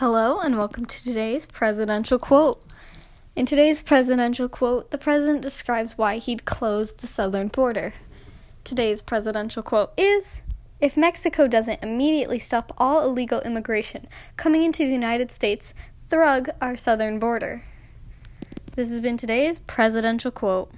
Hello, and welcome to today's presidential quote. In today's presidential quote, the president describes why he'd close the southern border. Today's presidential quote is If Mexico doesn't immediately stop all illegal immigration coming into the United States, thrug our southern border. This has been today's presidential quote.